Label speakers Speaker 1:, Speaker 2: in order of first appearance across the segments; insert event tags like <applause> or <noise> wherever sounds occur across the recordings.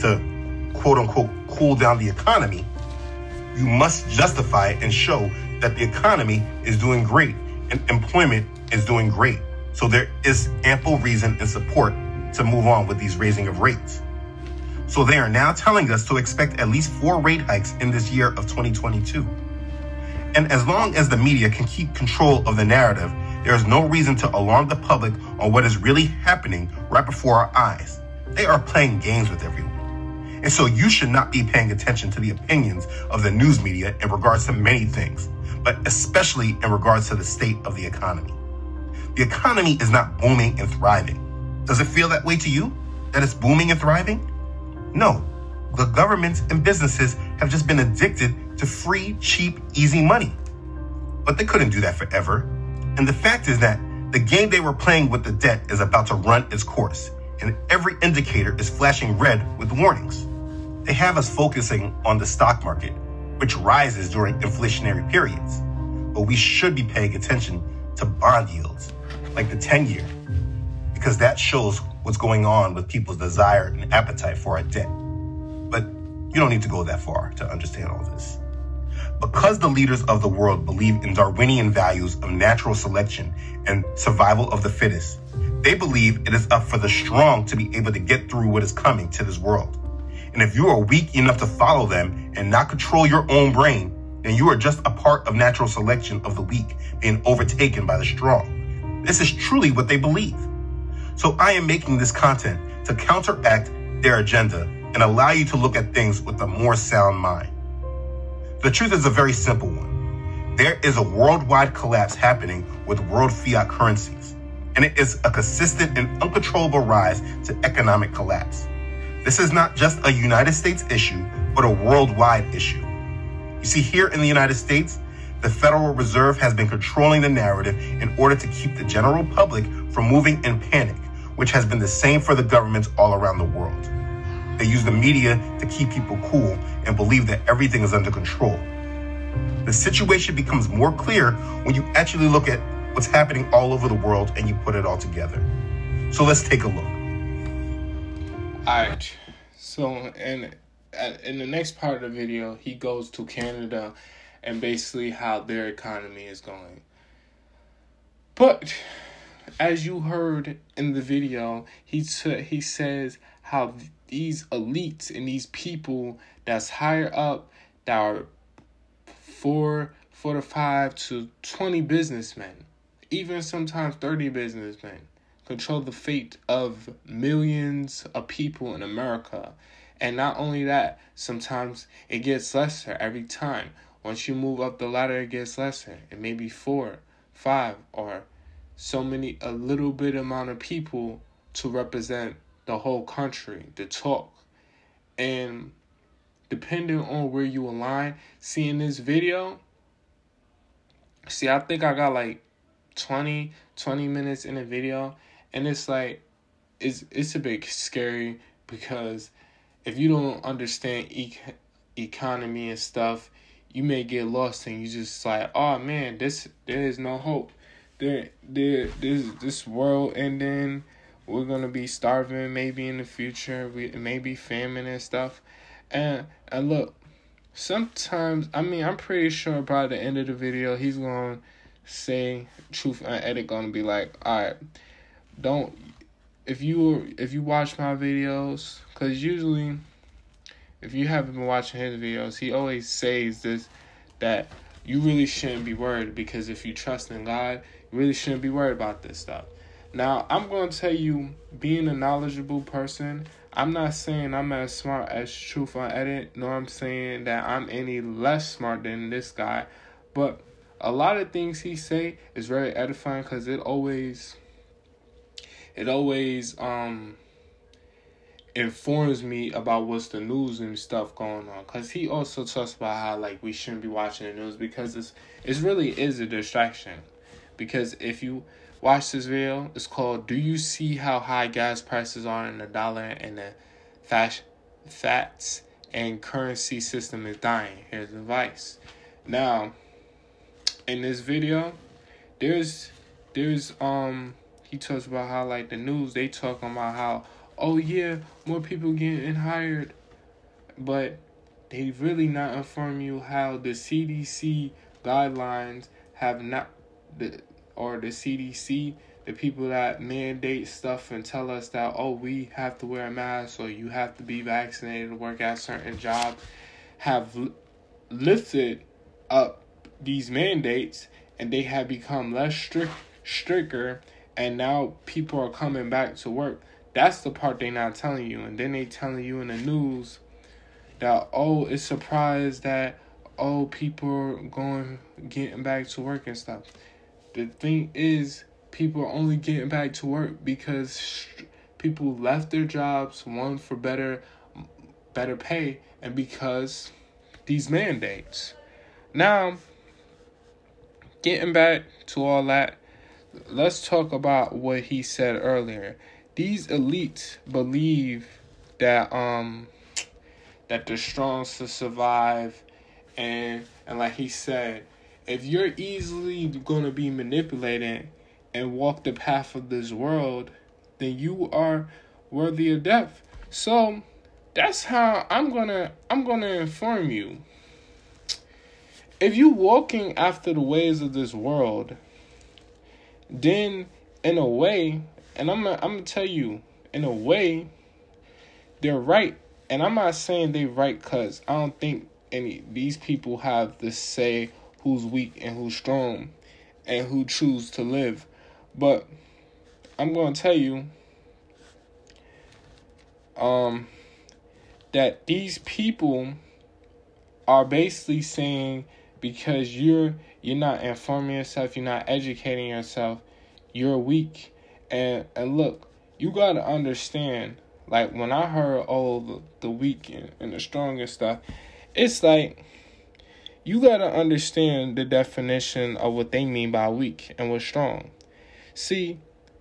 Speaker 1: to quote unquote cool down the economy, you must justify and show that the economy is doing great and employment is doing great. So there is ample reason and support to move on with these raising of rates. So they are now telling us to expect at least four rate hikes in this year of 2022. And as long as the media can keep control of the narrative, there is no reason to alarm the public on what is really happening right before our eyes. They are playing games with everyone. And so you should not be paying attention to the opinions of the news media in regards to many things, but especially in regards to the state of the economy. The economy is not booming and thriving. Does it feel that way to you? That it's booming and thriving? No. The governments and businesses have just been addicted to free, cheap, easy money. But they couldn't do that forever. And the fact is that the game they were playing with the debt is about to run its course, and every indicator is flashing red with warnings. They have us focusing on the stock market, which rises during inflationary periods. But we should be paying attention to bond yields, like the 10 year, because that shows what's going on with people's desire and appetite for our debt. But you don't need to go that far to understand all this. Because the leaders of the world believe in Darwinian values of natural selection and survival of the fittest, they believe it is up for the strong to be able to get through what is coming to this world. And if you are weak enough to follow them and not control your own brain, then you are just a part of natural selection of the weak being overtaken by the strong. This is truly what they believe. So I am making this content to counteract their agenda and allow you to look at things with a more sound mind. The truth is a very simple one. There is a worldwide collapse happening with world fiat currencies, and it is a consistent and uncontrollable rise to economic collapse. This is not just a United States issue, but a worldwide issue. You see, here in the United States, the Federal Reserve has been controlling the narrative in order to keep the general public from moving in panic, which has been the same for the governments all around the world. They use the media to keep people cool and believe that everything is under control. The situation becomes more clear when you actually look at what's happening all over the world and you put it all together. So let's take a look.
Speaker 2: All right. So, and in the next part of the video, he goes to Canada and basically how their economy is going. But as you heard in the video, he t- he says how these elites and these people that's higher up that are four, four to five to 20 businessmen, even sometimes 30 businessmen, control the fate of millions of people in America. And not only that, sometimes it gets lesser every time. Once you move up the ladder, it gets lesser. It may be four, five, or so many, a little bit amount of people to represent the whole country, the talk. And depending on where you align, seeing this video, see, I think I got like 20, 20 minutes in a video, and it's like, it's, it's a bit scary because if you don't understand e- economy and stuff, you may get lost and you just like, oh man, this there is no hope. There, there, this this world ending we're gonna be starving maybe in the future. We maybe famine and stuff. And and look, sometimes I mean I'm pretty sure by the end of the video he's gonna say truth and edit gonna be like, alright, don't if you if you watch my videos, cause usually if you haven't been watching his videos, he always says this that you really shouldn't be worried because if you trust in God, you really shouldn't be worried about this stuff. Now, I'm going to tell you, being a knowledgeable person, I'm not saying I'm as smart as Truth on Edit, nor I'm saying that I'm any less smart than this guy, but a lot of things he say is very edifying because it always, it always um informs me about what's the news and stuff going on. Cause he also talks about how like we shouldn't be watching the news because it's it really is a distraction. Because if you watch this video. It's called Do You See How High Gas Prices Are in the Dollar and the fast, Fats and Currency System is Dying? Here's advice. Now, in this video, there's there's um he talks about how like the news they talking about how oh yeah, more people getting hired, but they really not inform you how the CDC guidelines have not the or the CDC the people that mandate stuff and tell us that oh we have to wear a mask or you have to be vaccinated to work at certain jobs have lifted up these mandates and they have become less strict stricter and now people are coming back to work. That's the part they're not telling you. And then they telling you in the news that oh it's surprised that oh people are going getting back to work and stuff. The thing is people are only getting back to work because people left their jobs one for better better pay and because these mandates. Now getting back to all that let's talk about what he said earlier these elites believe that um that the strong to survive and and like he said if you're easily to be manipulated and walk the path of this world, then you are worthy of death. So that's how I'm gonna I'm gonna inform you. If you walking after the ways of this world, then in a way, and I'm gonna, I'm gonna tell you, in a way, they're right. And I'm not saying they're right because I don't think any these people have the say who's weak and who's strong and who choose to live. But I'm to tell you um, that these people are basically saying because you're you're not informing yourself, you're not educating yourself, you're weak. And and look, you got to understand like when I heard all the, the weak and, and the strong and stuff, it's like you got to understand the definition of what they mean by weak and what's strong. See,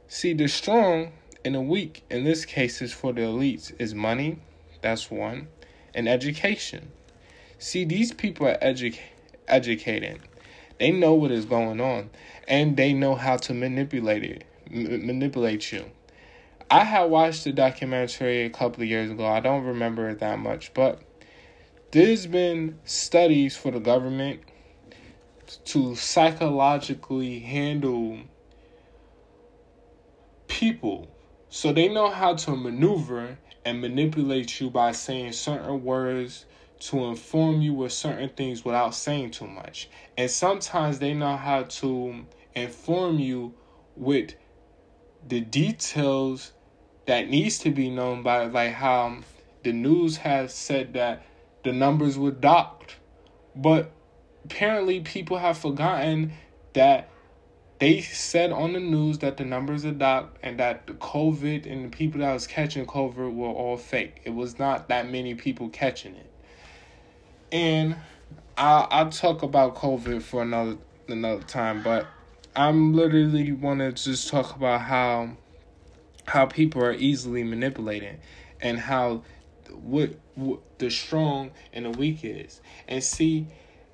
Speaker 2: see the strong and the weak in this case is for the elites is money, that's one, and education. See, these people are edu- educated. They know what is going on, and they know how to manipulate it, m- manipulate you. I had watched the documentary a couple of years ago. I don't remember it that much, but there's been studies for the government to psychologically handle people. So they know how to maneuver and manipulate you by saying certain words to inform you with certain things without saying too much. And sometimes they know how to inform you with the details that needs to be known by like how the news has said that the numbers were docked. But apparently people have forgotten that they said on the news that the numbers are docked and that the COVID and the people that was catching COVID were all fake. It was not that many people catching it. And I'll, I'll talk about COVID for another another time, but I'm literally want to just talk about how how people are easily manipulated and how what, what the strong and the weak is. And see,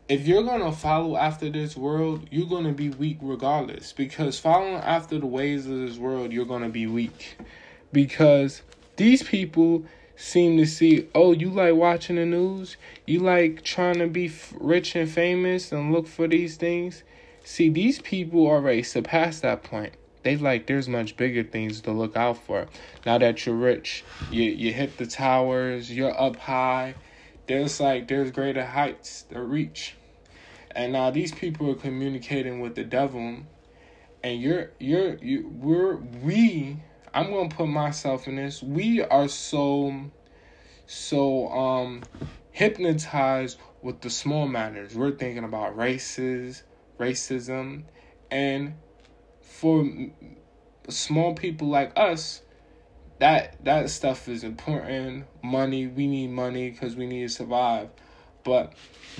Speaker 2: if you're gonna follow after this world, you're gonna be weak regardless. Because following after the ways of this world, you're gonna be weak. Because these people seem to see, oh, you like watching the news? You like trying to be rich and famous and look for these things? See, these people already surpassed that point. They like there's much bigger things to look out for. Now that you're rich, you you hit the towers, you're up high. There's like there's greater heights to reach. And now these people are communicating with the devil, and you're you're you we're we. I'm gonna put myself in this. We are so so um hypnotized with the small matters. We're thinking about races, racism, and for small people like us, that that stuff is important. Money, we need money because we need to survive. But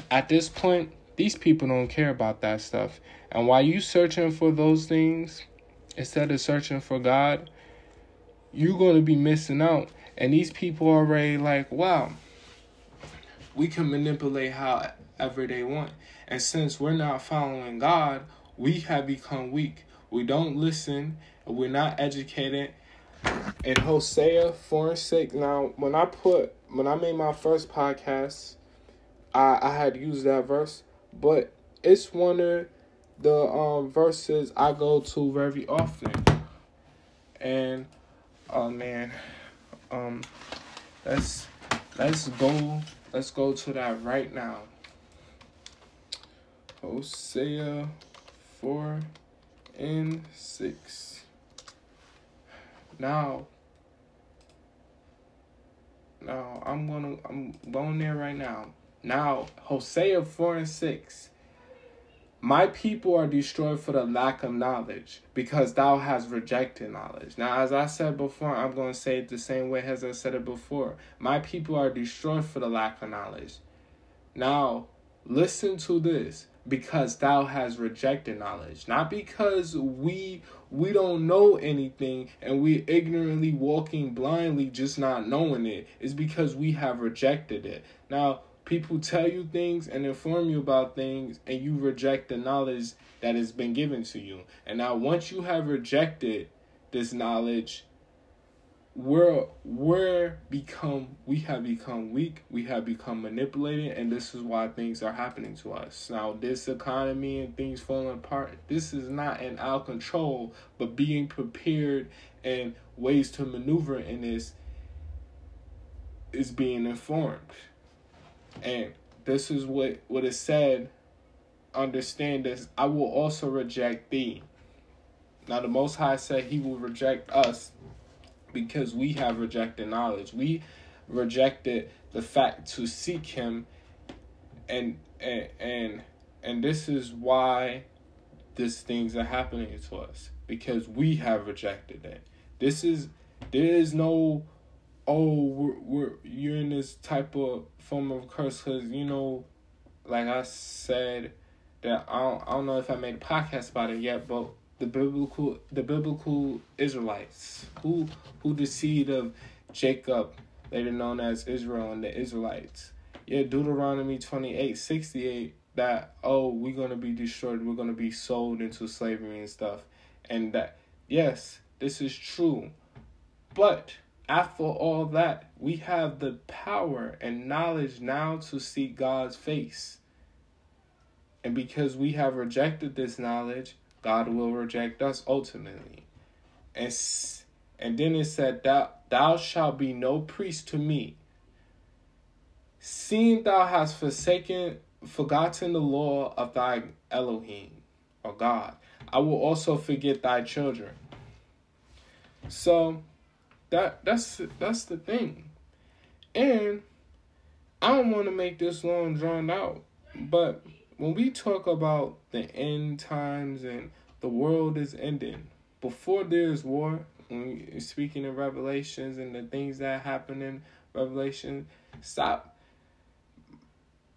Speaker 2: at this point, these people don't care about that stuff. And while you searching for those things, instead of searching for God, you're going to be missing out. And these people are already like, wow, we can manipulate however they want. And since we're not following God, we have become weak. We don't listen. We're not educated. in Hosea four and six. Now, when I put when I made my first podcast, I I had used that verse, but it's one of the um verses I go to very often. And oh man, um, let's let's go let's go to that right now. Hosea four and six. Now, now I'm gonna I'm going there right now. Now Hosea four and six. My people are destroyed for the lack of knowledge, because thou hast rejected knowledge. Now, as I said before, I'm going to say it the same way as I said it before. My people are destroyed for the lack of knowledge. Now, listen to this because thou has rejected knowledge not because we we don't know anything and we ignorantly walking blindly just not knowing it it's because we have rejected it now people tell you things and inform you about things and you reject the knowledge that has been given to you. And now once you have rejected this knowledge we're we're become we have become weak we have become manipulated and this is why things are happening to us. Now this economy and things falling apart this is not in our control but being prepared and ways to maneuver in this is being informed and this is what what is said understand this i will also reject thee now the most high said he will reject us because we have rejected knowledge. We rejected the fact to seek him and and and and this is why these things are happening to us because we have rejected it. This is there is no oh we're, we're you're in this type of form of curse because you know like I said that I don't, I don't know if I made a podcast about it yet but the biblical the biblical Israelites, who who the seed of Jacob, later known as Israel and the Israelites. Yeah, Deuteronomy 28, 68, that oh, we're gonna be destroyed, we're gonna be sold into slavery and stuff. And that yes, this is true. But after all that, we have the power and knowledge now to see God's face. And because we have rejected this knowledge, God will reject us ultimately. And, and then it said, thou, thou shalt be no priest to me. Seeing thou hast forsaken, forgotten the law of thy Elohim, or God, I will also forget thy children. So that that's that's the thing. And I don't want to make this long drawn out, but when we talk about the end times and the world is ending, before there's war, when we speaking in Revelations and the things that happen in Revelation, stop.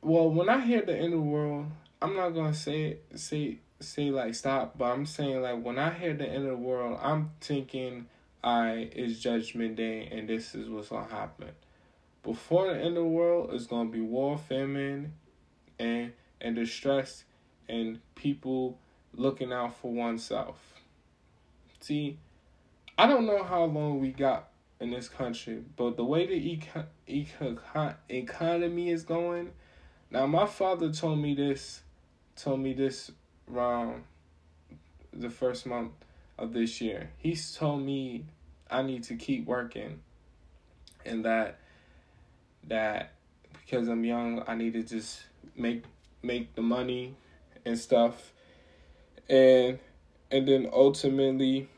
Speaker 2: Well, when I hear the end of the world, I'm not gonna say say say like stop, but I'm saying like when I hear the end of the world, I'm thinking I is judgment day and this is what's gonna happen. Before the end of the world, it's gonna be war, famine, and and distress and people looking out for oneself. See, I don't know how long we got in this country, but the way the eco- eco- economy is going, now my father told me this, told me this around the first month of this year. He's told me I need to keep working, and that that because I'm young, I need to just make make the money and stuff and and then ultimately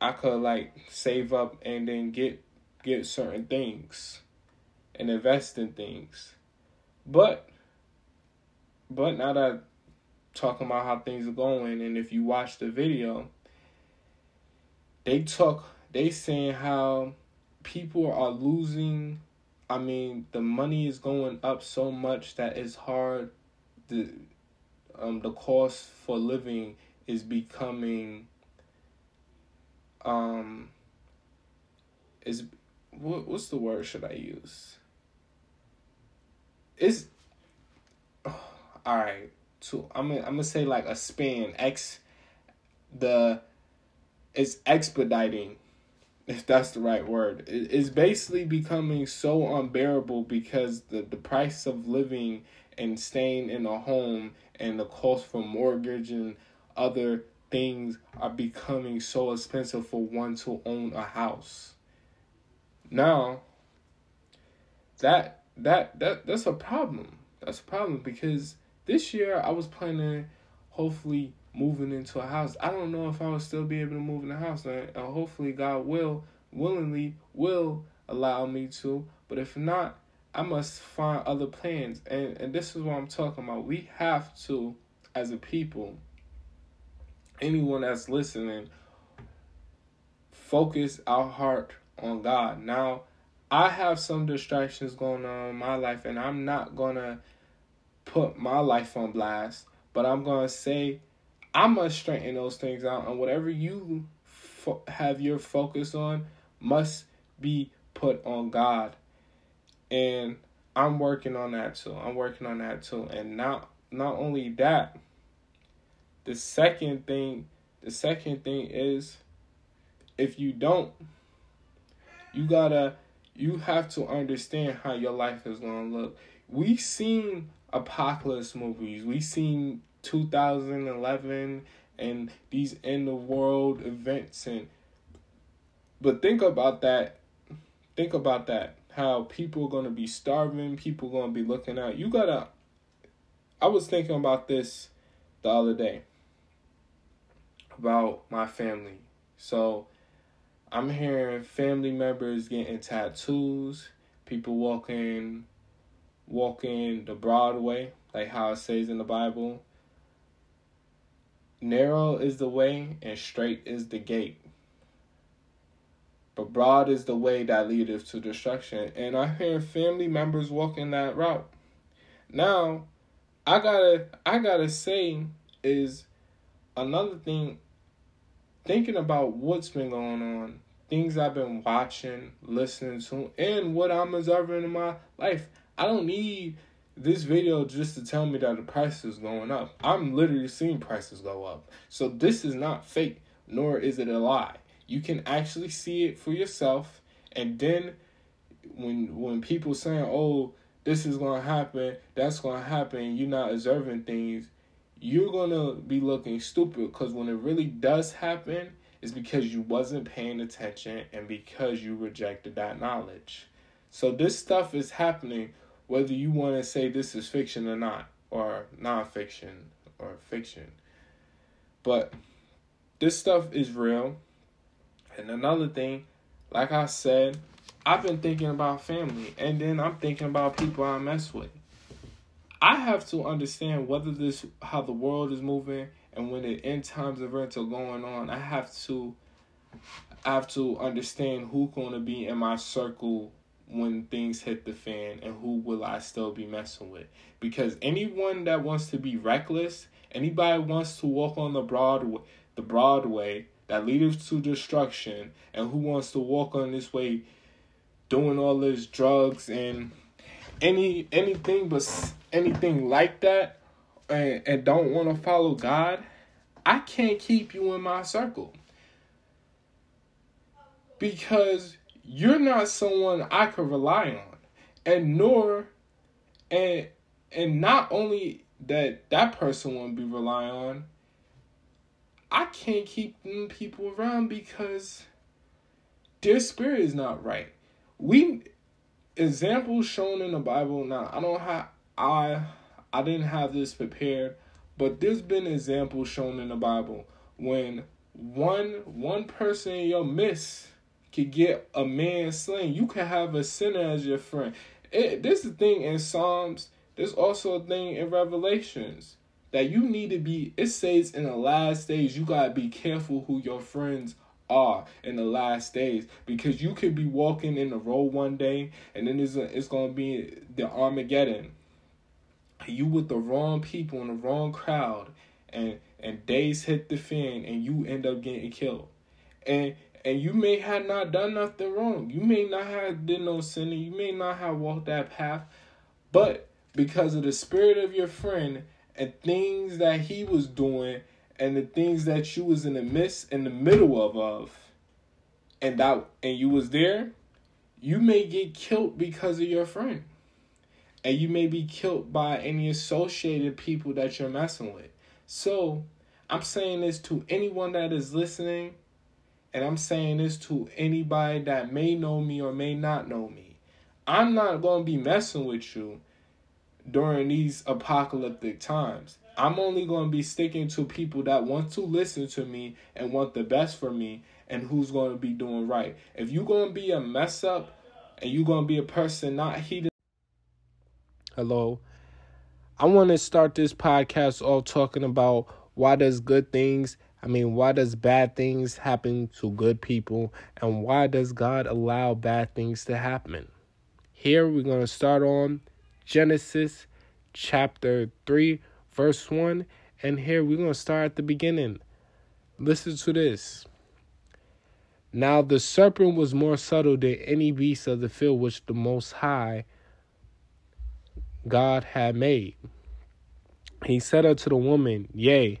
Speaker 2: I could like save up and then get get certain things and invest in things. But but now that talking about how things are going and if you watch the video they talk they saying how people are losing I mean the money is going up so much that it's hard the um the cost for living is becoming um is what what's the word should I use? Is oh, <sighs> all right. So I'm gonna, I'm gonna say like a span x the it's expediting if that's the right word. It's basically becoming so unbearable because the, the price of living and staying in a home and the cost for mortgage and other things are becoming so expensive for one to own a house. Now, that that that that's a problem. That's a problem because this year I was planning hopefully moving into a house. I don't know if I will still be able to move in the house and, and hopefully God will willingly will allow me to, but if not, I must find other plans. And and this is what I'm talking about. We have to as a people anyone that's listening focus our heart on God. Now, I have some distractions going on in my life, and I'm not gonna put my life on blast, but I'm gonna say I must straighten those things out, and whatever you fo- have your focus on must be put on God. And I'm working on that too. I'm working on that too, and not not only that. The second thing, the second thing is, if you don't, you gotta you have to understand how your life is gonna look. We've seen apocalypse movies. We've seen 2011 and these end of world events and but think about that. Think about that. How people are gonna be starving, people are gonna be looking out. You gotta I was thinking about this the other day about my family. So I'm hearing family members getting tattoos, people walking walking the Broadway, like how it says in the Bible. Narrow is the way and straight is the gate. But broad is the way that leadeth to destruction. And I hear family members walking that route. Now, I gotta I gotta say is another thing thinking about what's been going on, things I've been watching, listening to, and what I'm observing in my life. I don't need this video just to tell me that the price is going up. I'm literally seeing prices go up. So this is not fake, nor is it a lie. You can actually see it for yourself, and then when when people saying, "Oh, this is gonna happen," that's gonna happen, you're not observing things you're gonna be looking stupid because when it really does happen, it's because you wasn't paying attention and because you rejected that knowledge. So this stuff is happening whether you want to say this is fiction or not, or nonfiction or fiction. But this stuff is real. And another thing, like I said, I've been thinking about family, and then I'm thinking about people I mess with. I have to understand whether this how the world is moving and when the end times events are going on. I have to I have to understand who's going to be in my circle when things hit the fan and who will I still be messing with. Because anyone that wants to be reckless, anybody wants to walk on the Broadway, the Broadway that leads to destruction, and who wants to walk on this way, doing all this drugs and any anything but anything like that and, and don't want to follow God, I can't keep you in my circle. Because you're not someone I could rely on. And nor and and not only that that person won't be rely on, I can't keep them people around because their spirit is not right. We examples shown in the Bible. Now I don't have I I didn't have this prepared, but there's been examples shown in the Bible when one one person in your midst could get a man slain. You can have a sinner as your friend. It, this is the thing in Psalms. There's also a thing in Revelations that you need to be. It says in the last days you gotta be careful who your friends are in the last days because you could be walking in the road one day and then it's, it's to be the Armageddon. You with the wrong people in the wrong crowd and and days hit the fan and you end up getting killed. And and you may have not done nothing wrong. You may not have did no sinning. You may not have walked that path, but because of the spirit of your friend and things that he was doing and the things that you was in the midst in the middle of of and that and you was there, you may get killed because of your friend. And you may be killed by any associated people that you're messing with. So, I'm saying this to anyone that is listening, and I'm saying this to anybody that may know me or may not know me. I'm not going to be messing with you during these apocalyptic times. I'm only going to be sticking to people that want to listen to me and want the best for me and who's going to be doing right. If you're going to be a mess up and you're going to be a person not heeding. Hello. I want to start this podcast all talking about why does good things, I mean, why does bad things happen to good people and why does God allow bad things to happen? Here we're going to start on Genesis chapter 3 verse 1 and here we're going to start at the beginning. Listen to this. Now the serpent was more subtle than any beast of the field which the Most High God had made. He said unto the woman, Yea,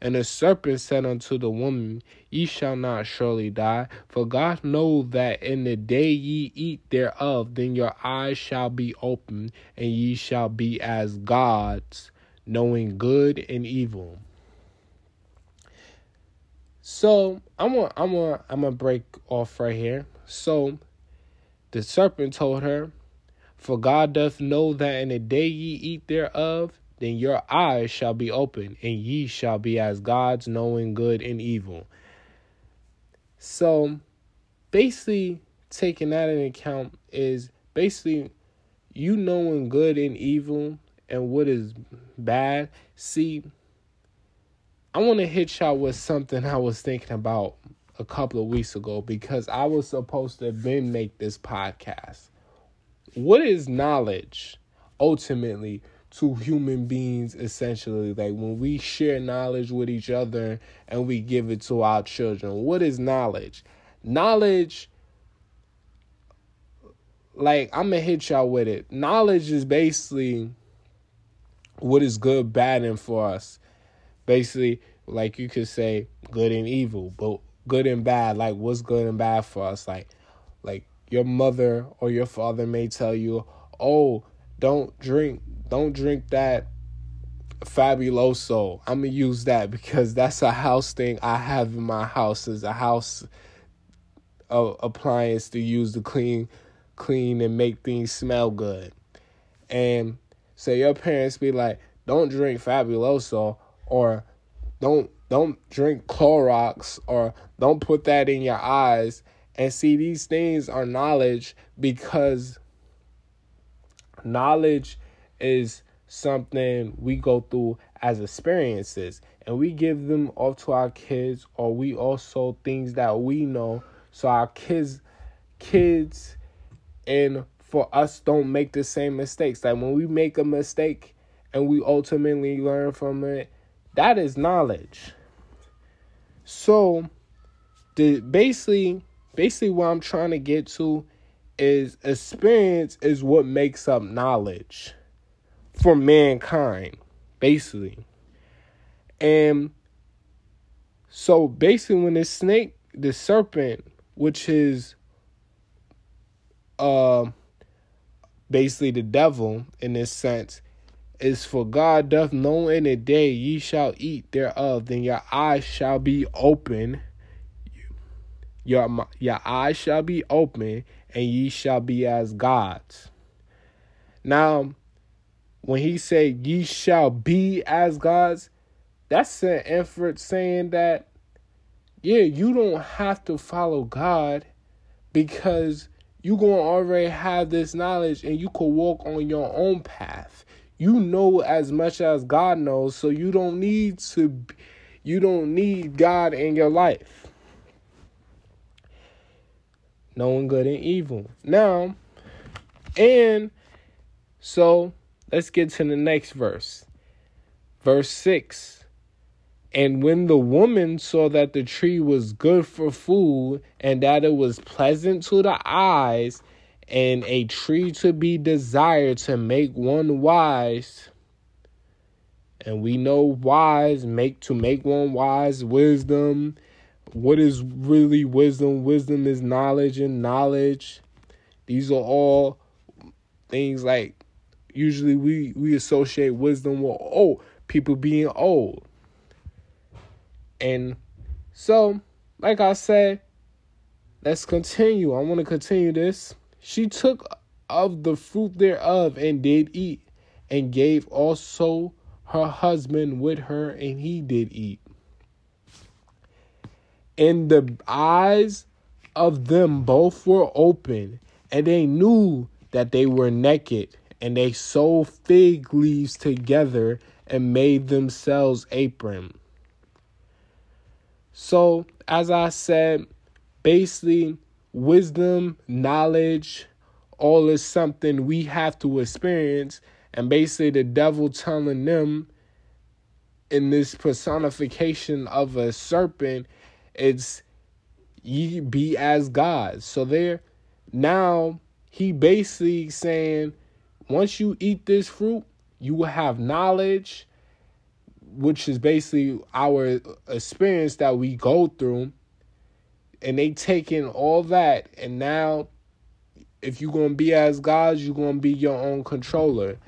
Speaker 2: And the serpent said unto the woman, Ye shall not surely die, for God know that in the day ye eat thereof, then your eyes shall be opened, and ye shall be as gods, knowing good and evil. So I'm gonna I'm gonna I'm gonna break off right here. So the serpent told her, for God doth know that in the day ye eat thereof, then your eyes shall be open, and ye shall be as gods, knowing good and evil. So, basically, taking that into account is basically you knowing good and evil and what is bad. See, I want to hit y'all with something I was thinking about a couple of weeks ago because I was supposed to then make this podcast what is knowledge ultimately to human beings essentially. Like when we share knowledge with each other and we give it to our children what is knowledge? Knowledge like i'm gonna hit y'all with it. Knowledge is basically what is good bad and for us. Basically like you could say good and evil but good and bad like what's good and bad for us? Like like your mother or your father may tell you, "Oh, don't drink, don't drink that fabuloso." I'm gonna use that because that's a house thing I have in my house. Is a house uh, appliance to use to clean, clean and make things smell good. And so your parents be like, "Don't drink fabuloso," or "Don't don't drink Clorox," or "Don't put that in your eyes." And see, these things are knowledge because knowledge is something we go through as experiences and we give them off to our kids or we also things that we know. So our kids kids and for us don't make the same mistakes. Like when we make a mistake and we ultimately learn from it that is knowledge. So the basically basically what I'm trying to get to is experience is what makes up knowledge for mankind, basically. And so basically when the snake, the serpent, which is uh basically the devil in this sense, is for God doth know in a day ye shall eat thereof, then your eyes shall be open your, your eyes shall be open, and ye shall be as gods. Now, when he said ye shall be as gods, that's an effort saying that, yeah, you don't have to follow God because you're going to already have this knowledge and you could walk on your own path. You know as much as God knows, so you don't need to, you don't need God in your life knowing good and evil. Now, and so let's get to the next verse. Verse 6 And when the woman saw that the tree was good for food, and that it was pleasant to the eyes, and a tree to be desired to make one wise, and we know wise make to make one wise wisdom. What is really wisdom? Wisdom is knowledge, and knowledge. These are all things like usually we we associate wisdom with oh people being old and so, like I said, let's continue. I want to continue this. She took of the fruit thereof and did eat, and gave also her husband with her, and he did eat. And the eyes of them both were open, and they knew that they were naked, and they sewed fig leaves together and made themselves aprons. So, as I said, basically, wisdom, knowledge, all is something we have to experience. And basically, the devil telling them in this personification of a serpent, it's ye be as gods. So, there now, he basically saying, once you eat this fruit, you will have knowledge which is basically our experience that we go through. And they take in all that. And now if you're gonna be as gods you're gonna be your own controller.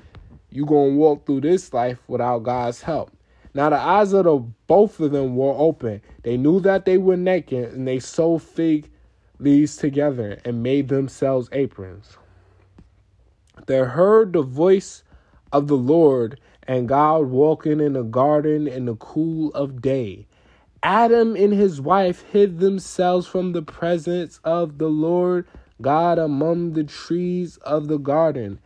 Speaker 2: You're gonna walk through this life without god's help. Now the eyes of the both of them were open. They knew that they were naked and they sewed fig leaves together and made themselves aprons they heard the voice of the lord and God walking in a garden in the cool of day. Adam and his wife hid themselves from the presence of the Lord God among the trees of the garden.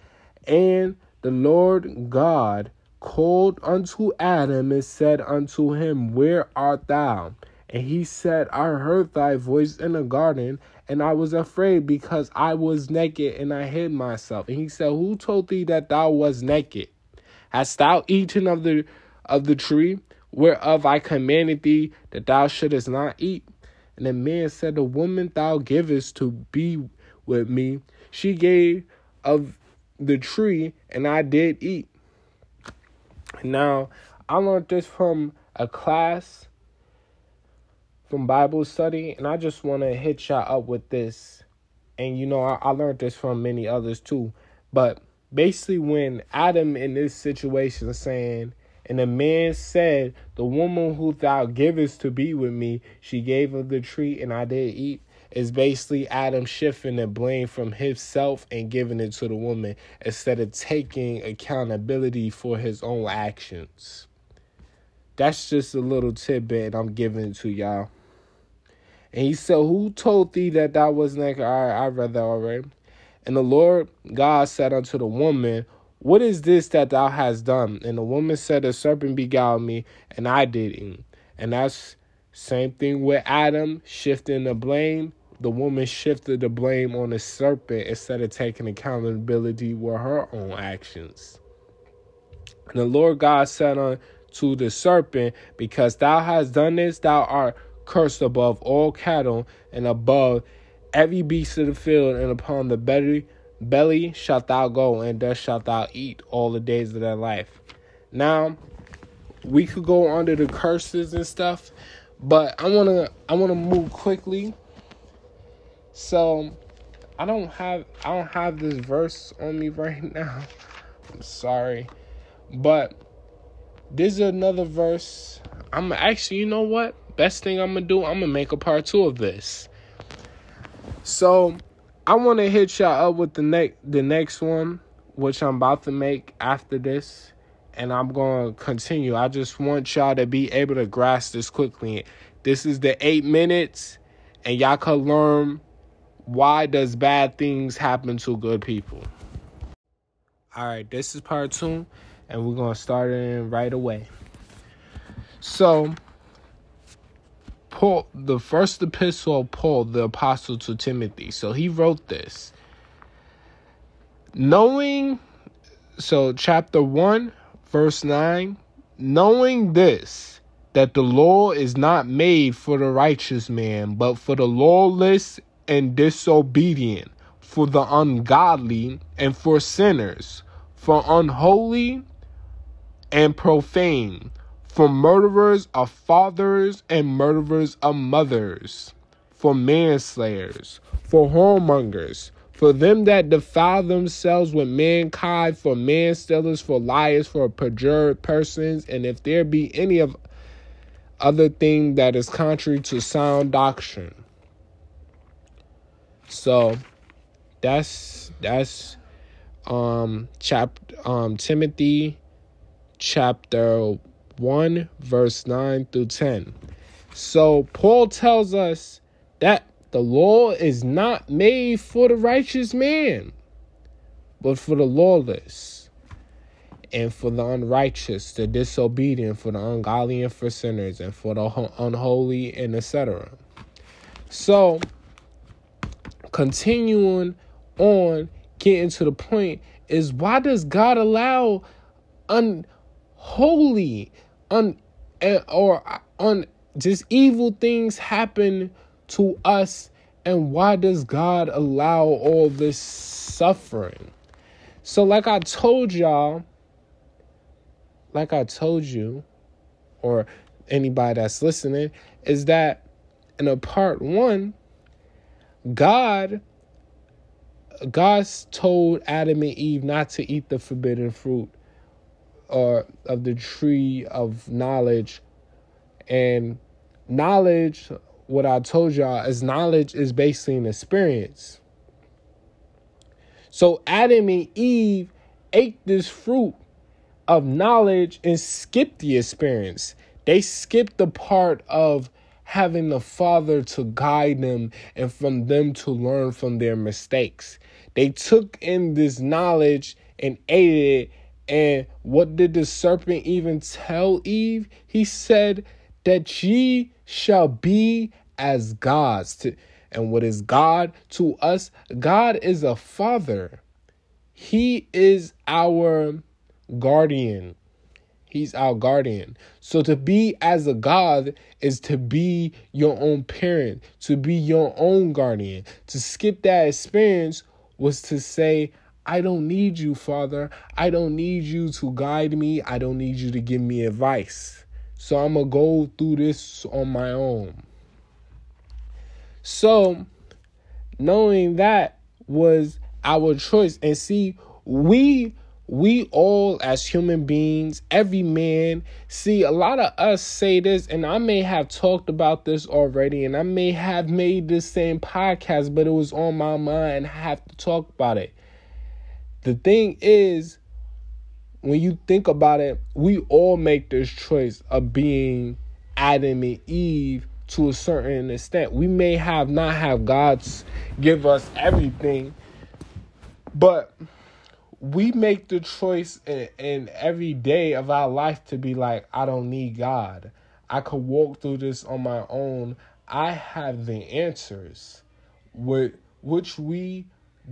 Speaker 2: And the Lord God called unto Adam and said unto him, Where art thou? And he said, I heard thy voice in the garden, and I was afraid because I was naked and I hid myself. And he said, Who told thee that thou was naked? Hast thou eaten of the of the tree whereof I commanded thee that thou shouldest not eat? And the man said, The woman thou givest to be with me, she gave of the tree, and I did eat. Now, I learned this from a class from Bible study, and I just want to hit y'all up with this. And you know, I, I learned this from many others too. But basically when Adam in this situation saying, and the man said, The woman who thou givest to be with me, she gave of the tree, and I did eat. Is basically Adam shifting the blame from himself and giving it to the woman instead of taking accountability for his own actions. That's just a little tidbit I'm giving to y'all. And he said, Who told thee that thou was naked? Right, I read that already. And the Lord God said unto the woman, What is this that thou hast done? And the woman said, The serpent beguiled me, and I did eat. And that's same thing with Adam shifting the blame. The woman shifted the blame on the serpent instead of taking accountability with her own actions. And the Lord God said unto the serpent, Because thou hast done this, thou art cursed above all cattle and above every beast of the field, and upon the belly, belly shalt thou go, and thus shalt thou eat all the days of thy life. Now, we could go under the curses and stuff, but I wanna I wanna move quickly. So I don't have I don't have this verse on me <laughs> right now. I'm sorry. But this is another verse. I'm actually, you know what? Best thing I'm gonna do, I'm gonna make a part two of this. So I want to hit y'all up with the next the next one, which I'm about to make after this, and I'm gonna continue. I just want y'all to be able to grasp this quickly. This is the eight minutes, and y'all can learn why does bad things happen to good people. All right, this is part two, and we're gonna start it right away. So Paul, the first epistle of Paul, the apostle to Timothy. So he wrote this. Knowing, so chapter 1, verse 9, knowing this, that the law is not made for the righteous man, but for the lawless and disobedient, for the ungodly and for sinners, for unholy and profane, for murderers of fathers and murderers of mothers, for manslayers, for whoremongers, for them that defile themselves with mankind, for manstealers, for liars, for perjured persons, and if there be any of other thing that is contrary to sound doctrine. So that's that's um chap um Timothy chapter 1 verse 9 through 10. So Paul tells us that the law is not made for the righteous man, but for the lawless and for the unrighteous, the disobedient, for the ungodly, and for sinners, and for the unholy, and etc. So, continuing on, getting to the point is why does God allow unholy, un or un just evil things happen to us, and why does God allow all this suffering? So, like I told y'all like I told you, or anybody that's listening, is that in a part one, God God told Adam and Eve not to eat the forbidden fruit or of the tree of knowledge. And knowledge, what I told y'all, is knowledge is basically an experience. So Adam and Eve ate this fruit of knowledge and skipped the experience. They skipped the part of having the Father to guide them and from them to learn from their mistakes. They took in this knowledge and ate it. And what did the serpent even tell Eve? He said that ye shall be as gods. To, and what is God to us? God is a father. He is our guardian. He's our guardian. So to be as a God is to be your own parent, to be your own guardian. To skip that experience was to say, I don't need you, Father. I don't need you to guide me. I don't need you to give me advice. So I'm going to go through this on my own. So, knowing that was our choice. And see, we we all as human beings every man see a lot of us say this and i may have talked about this already and i may have made this same podcast but it was on my mind i have to talk about it the thing is when you think about it we all make this choice of being adam and eve to a certain extent we may have not have god's give us everything but we make the choice in, in every day of our life to be like, I don't need God. I could walk through this on my own. I have the answers, with which we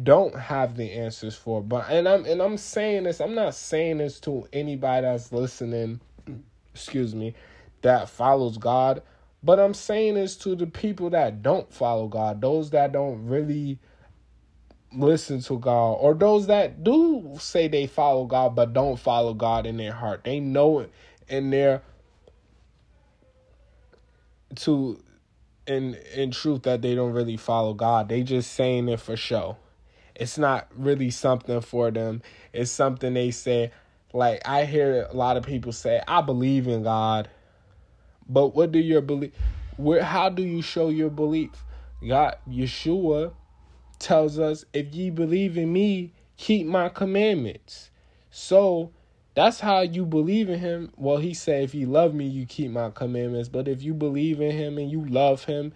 Speaker 2: don't have the answers for. But and I'm and I'm saying this. I'm not saying this to anybody that's listening. <clears throat> Excuse me, that follows God. But I'm saying this to the people that don't follow God, those that don't really listen to God, or those that do say they follow God but don't follow God in their heart. They know it in their to in in truth that they don't really follow God. They just saying it for show. It's not really something for them. It's something they say like I hear a lot of people say, I believe in God. But what do your belief where how do you show your belief? God Yeshua tells us, If ye believe in me, keep my commandments. So that's how you believe in him. Well, he said, If you love me, you keep my commandments. But if you believe in him and you love him,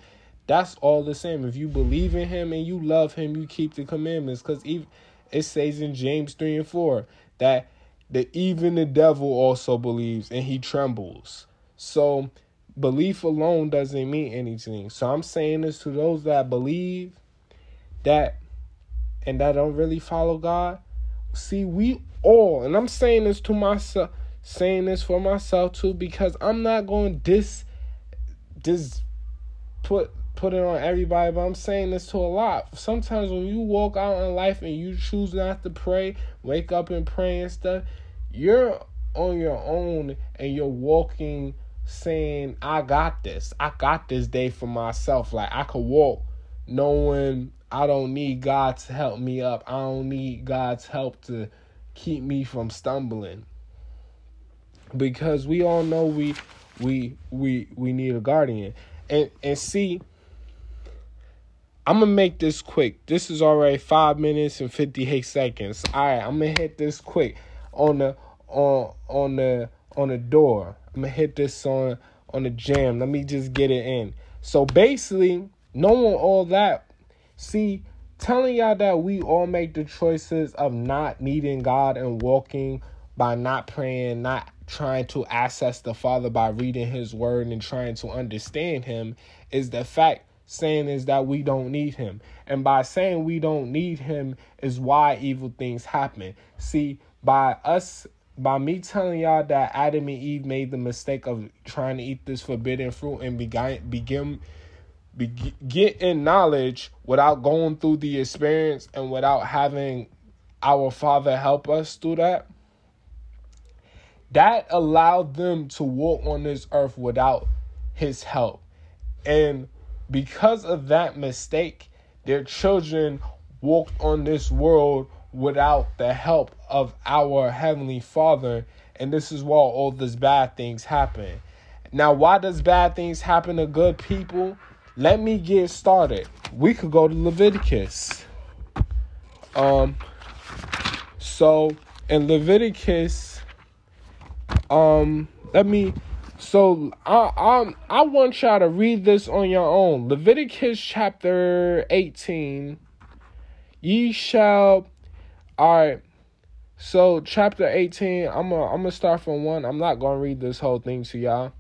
Speaker 2: that's all the same. If you believe in him and you love him, you keep the commandments. Because it says in James 3 and 4 that the even the devil also believes and he trembles. So belief alone doesn't mean anything. So I'm saying this to those that believe that and that don't really follow God, see, we all, and I'm saying this to myself, saying this for myself too because I'm not going to dis dis put put it on everybody, but I'm saying this to a lot. Sometimes when you walk out in life and you choose not to pray, wake up and pray and stuff, you're on your own and you're walking saying, I got this. I got this day for myself. Like I could walk knowing I don't need God to help me up. I don't need God's help to keep me from stumbling. Because we all know we we we we need a guardian. And and see I'm gonna make this quick. This is already five minutes and fifty eight seconds. All right, I'm gonna hit this quick on the on on the on the door. I'm gonna hit this on on the jam. Let me just get it in. So basically, knowing all that, see, telling y'all that we all make the choices of not needing God and walking by not praying, not trying to access the Father by reading His Word and trying to understand Him is the fact saying is that we don't need Him. And by saying we don't need Him is why evil things happen. See, by us by me telling y'all that Adam and Eve made the mistake of trying to eat this forbidden fruit and begin begin be, get in knowledge without going through the experience and without having our father help us through that that allowed them to walk on this earth without his help and because of that mistake their children walked on this world without the help of our heavenly father and this is why all these bad things happen. Now why does bad things happen to good people? Let me get started. We could go to leviticus. Um so in leviticus um let me so I I want y'all to read this on your own. Leviticus chapter 18. Ye shall all right. So chapter 18, I'm gonna I'm gonna start from one. I'm not gonna read this whole thing to y'all.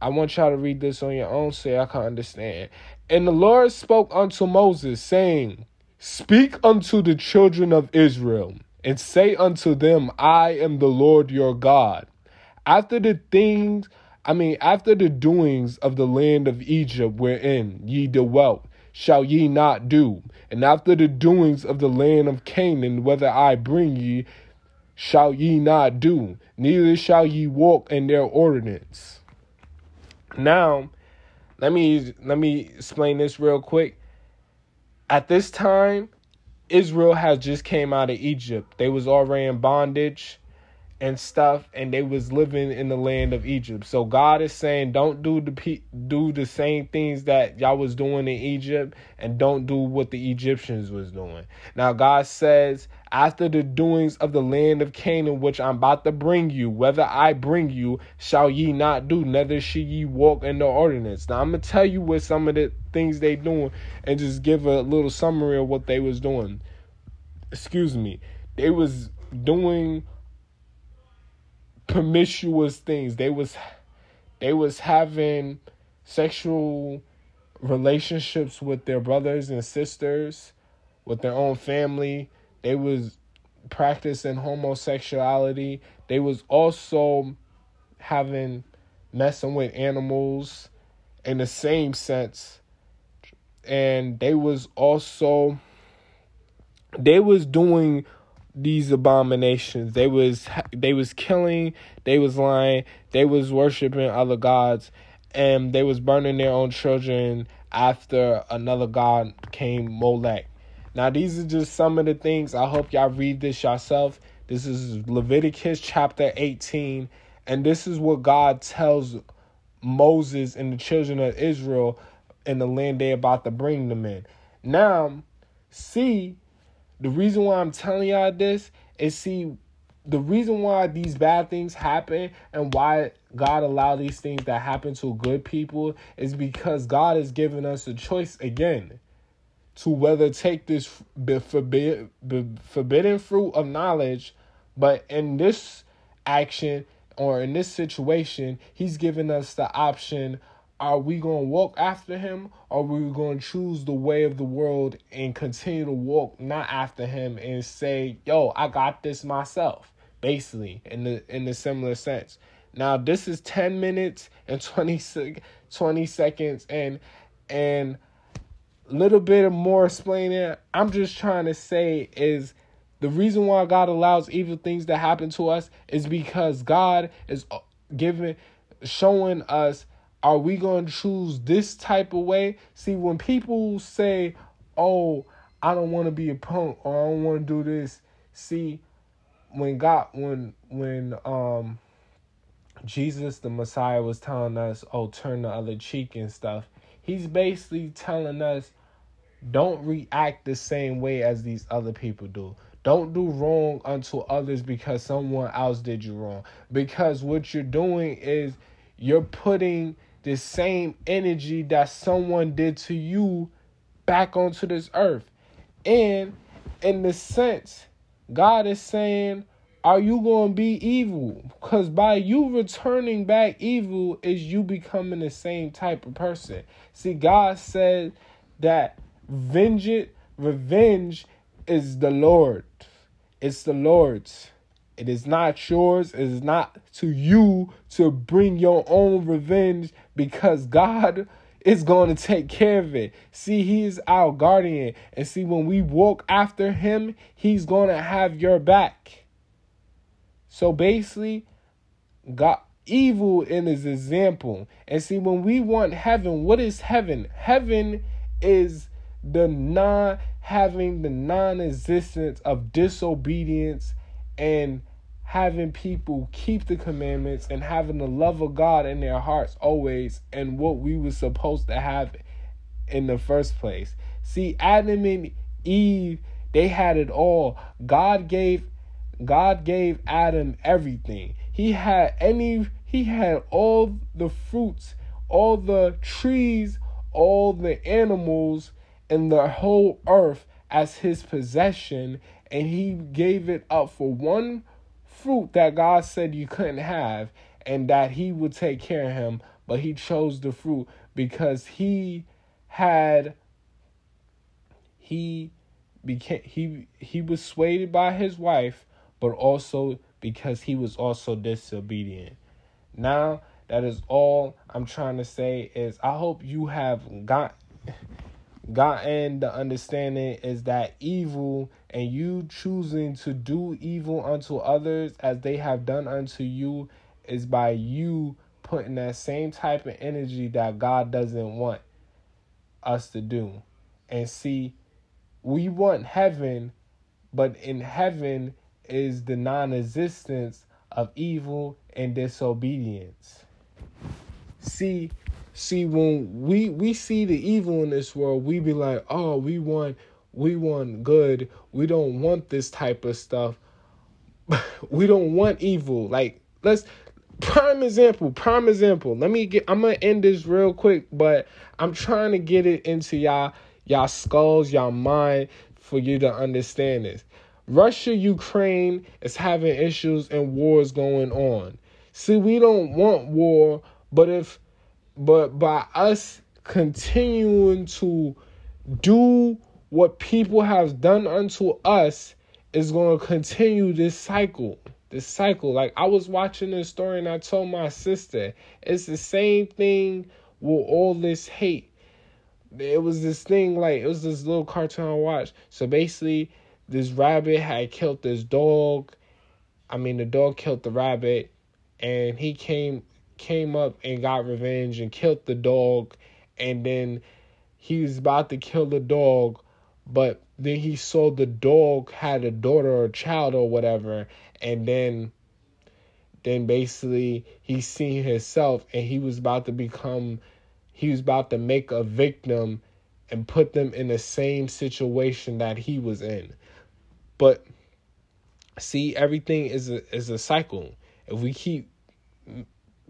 Speaker 2: I want y'all to read this on your own so y'all can understand. And the Lord spoke unto Moses, saying, Speak unto the children of Israel, and say unto them, I am the Lord your God. After the things, I mean, after the doings of the land of Egypt wherein ye dwelt, shall ye not do. And after the doings of the land of Canaan, whether I bring ye, shall ye not do, neither shall ye walk in their ordinance. Now, let me let me explain this real quick. At this time, Israel has just came out of Egypt. They was already in bondage and stuff and they was living in the land of Egypt. So God is saying don't do the do the same things that y'all was doing in Egypt and don't do what the Egyptians was doing. Now God says after the doings of the land of Canaan which I'm about to bring you whether I bring you shall ye not do neither shall ye walk in the ordinance. Now I'm going to tell you what some of the things they doing and just give a little summary of what they was doing. Excuse me. They was doing promiscuous things. They was they was having sexual relationships with their brothers and sisters, with their own family. They was practicing homosexuality. They was also having messing with animals in the same sense. And they was also they was doing these abominations. They was they was killing, they was lying, they was worshiping other gods, and they was burning their own children after another god came Molech. Now these are just some of the things. I hope y'all read this yourself. This is Leviticus chapter 18, and this is what God tells Moses and the children of Israel in the land they about to bring them in. Now, see the reason why I'm telling y'all this is see the reason why these bad things happen and why God allowed these things that happen to good people is because God has given us a choice again to whether take this forbid, forbidden fruit of knowledge, but in this action or in this situation, He's given us the option are we going to walk after him or are we going to choose the way of the world and continue to walk not after him and say yo i got this myself basically in the in the similar sense. Now this is 10 minutes and 20, 20 seconds and and little bit more explaining. I'm just trying to say is the reason why God allows evil things to happen to us is because God is uh, giving showing us are we going to choose this type of way? See, when people say, "Oh, I don't want to be a punk or I don't want to do this," see, when God, when when um Jesus the Messiah was telling us, "Oh, turn the other cheek" and stuff, he's basically telling us, don't react the same way as these other people do. Don't do wrong unto others because someone else did you wrong. Because what you're doing is you're putting the same energy that someone did to you back onto this earth. And in the sense, God is saying, Are you going to be evil? Because by you returning back evil, is you becoming the same type of person. See, God said that vengeance, revenge is the Lord. It's the Lord's. It is not yours. It is not to you to bring your own revenge because God is going to take care of it. See, He is our guardian. And see, when we walk after Him, He's going to have your back. So basically, God evil in his example. And see, when we want heaven, what is heaven? Heaven is the non having the non existence of disobedience and having people keep the commandments and having the love of God in their hearts always and what we were supposed to have in the first place. See, Adam and Eve, they had it all. God gave God gave Adam everything. He had any he had all the fruits, all the trees, all the animals and the whole earth as his possession and he gave it up for one fruit that God said you couldn't have and that he would take care of him, but he chose the fruit because he had he became he he was swayed by his wife, but also because he was also disobedient. Now that is all I'm trying to say is I hope you have got gotten the understanding is that evil and you choosing to do evil unto others as they have done unto you is by you putting that same type of energy that God doesn't want us to do. And see, we want heaven, but in heaven is the non existence of evil and disobedience. See, see when we we see the evil in this world we be like oh we want we want good. We don't want this type of stuff. <laughs> We don't want evil. Like let's prime example prime example. Let me get i'm gonna end this real quick but i'm trying to get it into y'all y'all skulls y'all mind for you to understand this. Russia ukraine is having issues and wars going on. See we don't want war but if but by us continuing to do what people have done unto us is going to continue this cycle. This cycle. Like I was watching this story and I told my sister, it's the same thing with all this hate. It was this thing like it was this little cartoon I watched. So basically, this rabbit had killed this dog. I mean, the dog killed the rabbit, and he came came up and got revenge and killed the dog and then he was about to kill the dog but then he saw the dog had a daughter or a child or whatever and then then basically he seen himself and he was about to become he was about to make a victim and put them in the same situation that he was in. But see everything is a is a cycle. If we keep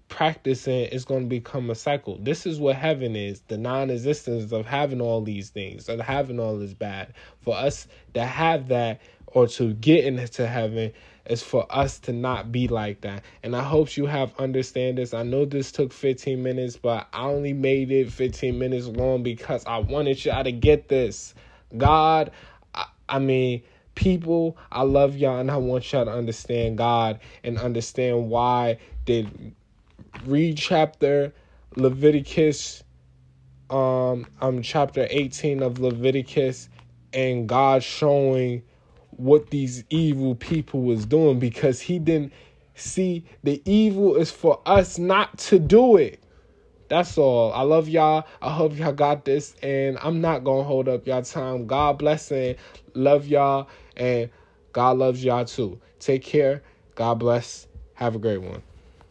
Speaker 2: practicing it's going to become a cycle. This is what heaven is the non existence of having all these things, of having all this bad. For us to have that or to get into heaven is for us to not be like that. And I hope you have understand this. I know this took 15 minutes, but I only made it 15 minutes long because I wanted y'all to get this. God, I, I mean, people, I love y'all and I want y'all to understand God and understand why did read chapter Leviticus um um chapter 18 of Leviticus and God showing what these evil people was doing because he didn't see the evil is for us not to do it. That's all. I love y'all. I hope y'all got this. And I'm not going to hold up y'all time. God bless and love y'all. And God loves y'all too. Take care. God bless. Have a great one.